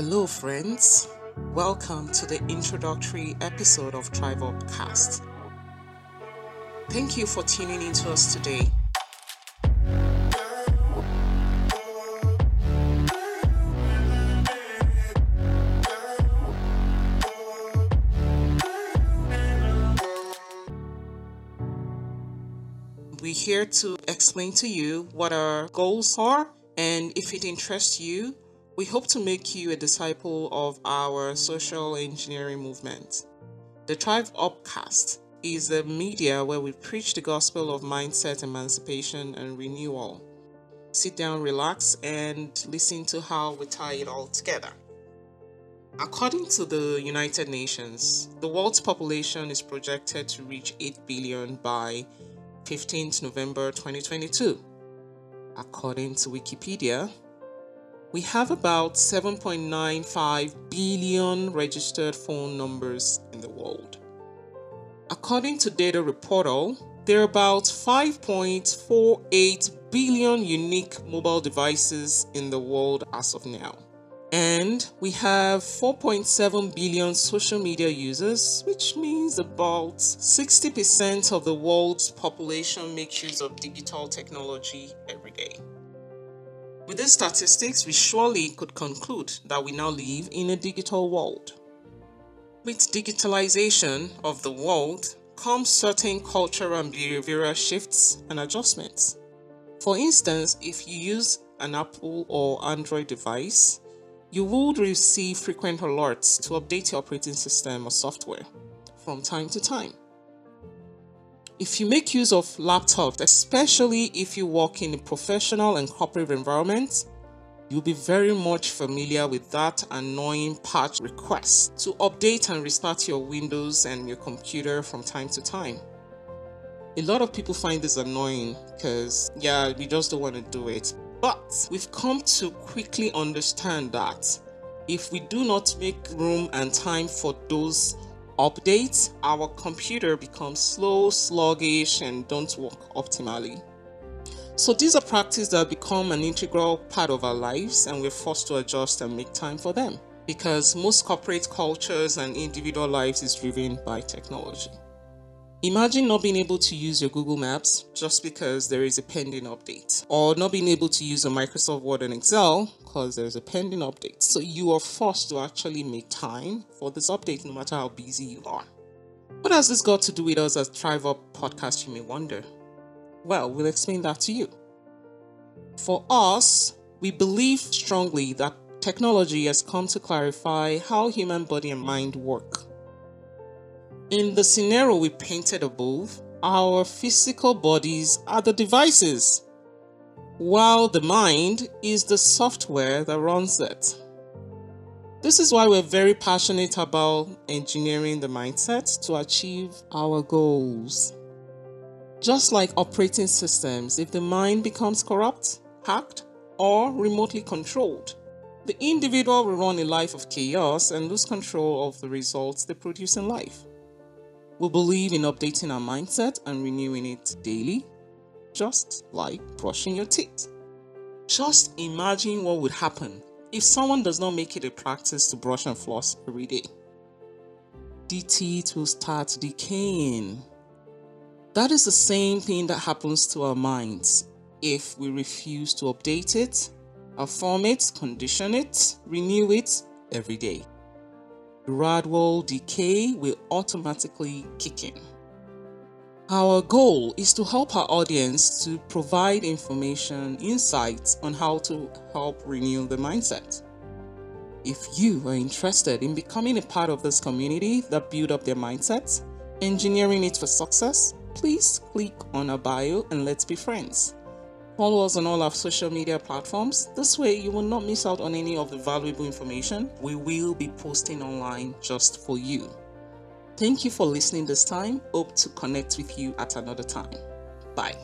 Hello, friends. Welcome to the introductory episode of Thrive Upcast. Thank you for tuning in to us today. We're here to explain to you what our goals are, and if it interests you, we hope to make you a disciple of our social engineering movement. The Thrive Upcast is a media where we preach the gospel of mindset emancipation and renewal. Sit down, relax, and listen to how we tie it all together. According to the United Nations, the world's population is projected to reach 8 billion by 15th November 2022. According to Wikipedia, we have about 7.95 billion registered phone numbers in the world. According to Data Reportal, there are about 5.48 billion unique mobile devices in the world as of now. And we have 4.7 billion social media users, which means about 60% of the world's population makes use of digital technology. With these statistics, we surely could conclude that we now live in a digital world. With digitalization of the world comes certain cultural and behavioral shifts and adjustments. For instance, if you use an Apple or Android device, you would receive frequent alerts to update your operating system or software from time to time. If you make use of laptops, especially if you work in a professional and corporate environment, you'll be very much familiar with that annoying patch request to update and restart your Windows and your computer from time to time. A lot of people find this annoying because, yeah, we just don't want to do it. But we've come to quickly understand that if we do not make room and time for those updates, our computer becomes slow, sluggish, and don't work optimally. So these are practices that become an integral part of our lives and we're forced to adjust and make time for them because most corporate cultures and individual lives is driven by technology. Imagine not being able to use your Google Maps just because there is a pending update, or not being able to use a Microsoft Word and Excel because there's a pending update. So you are forced to actually make time for this update no matter how busy you are. What has this got to do with us as Thrive Up podcast, you may wonder? Well, we'll explain that to you. For us, we believe strongly that technology has come to clarify how human body and mind work. In the scenario we painted above, our physical bodies are the devices, while the mind is the software that runs it. This is why we're very passionate about engineering the mindset to achieve our goals. Just like operating systems, if the mind becomes corrupt, hacked, or remotely controlled, the individual will run a life of chaos and lose control of the results they produce in life. We believe in updating our mindset and renewing it daily, just like brushing your teeth. Just imagine what would happen if someone does not make it a practice to brush and floss every day. The teeth will start decaying. That is the same thing that happens to our minds if we refuse to update it, affirm it, condition it, renew it every day gradual decay will automatically kick in. Our goal is to help our audience to provide information, insights on how to help renew the mindset. If you are interested in becoming a part of this community that build up their mindsets, engineering it for success, please click on our bio and let's be friends. Follow us on all our social media platforms. This way, you will not miss out on any of the valuable information we will be posting online just for you. Thank you for listening this time. Hope to connect with you at another time. Bye.